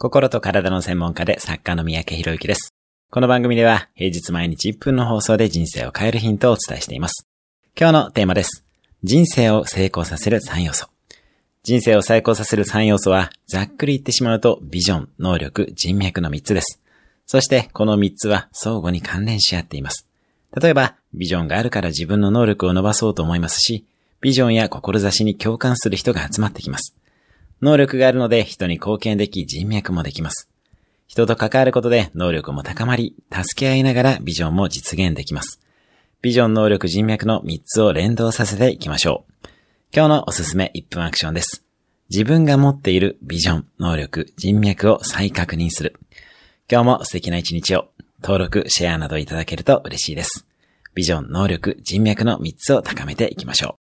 心と体の専門家で作家の三宅博之です。この番組では平日毎日1分の放送で人生を変えるヒントをお伝えしています。今日のテーマです。人生を成功させる3要素。人生を成功させる3要素は、ざっくり言ってしまうと、ビジョン、能力、人脈の3つです。そして、この3つは相互に関連し合っています。例えば、ビジョンがあるから自分の能力を伸ばそうと思いますし、ビジョンや志に共感する人が集まってきます。能力があるので人に貢献でき人脈もできます。人と関わることで能力も高まり、助け合いながらビジョンも実現できます。ビジョン、能力、人脈の3つを連動させていきましょう。今日のおすすめ1分アクションです。自分が持っているビジョン、能力、人脈を再確認する。今日も素敵な一日を登録、シェアなどいただけると嬉しいです。ビジョン、能力、人脈の3つを高めていきましょう。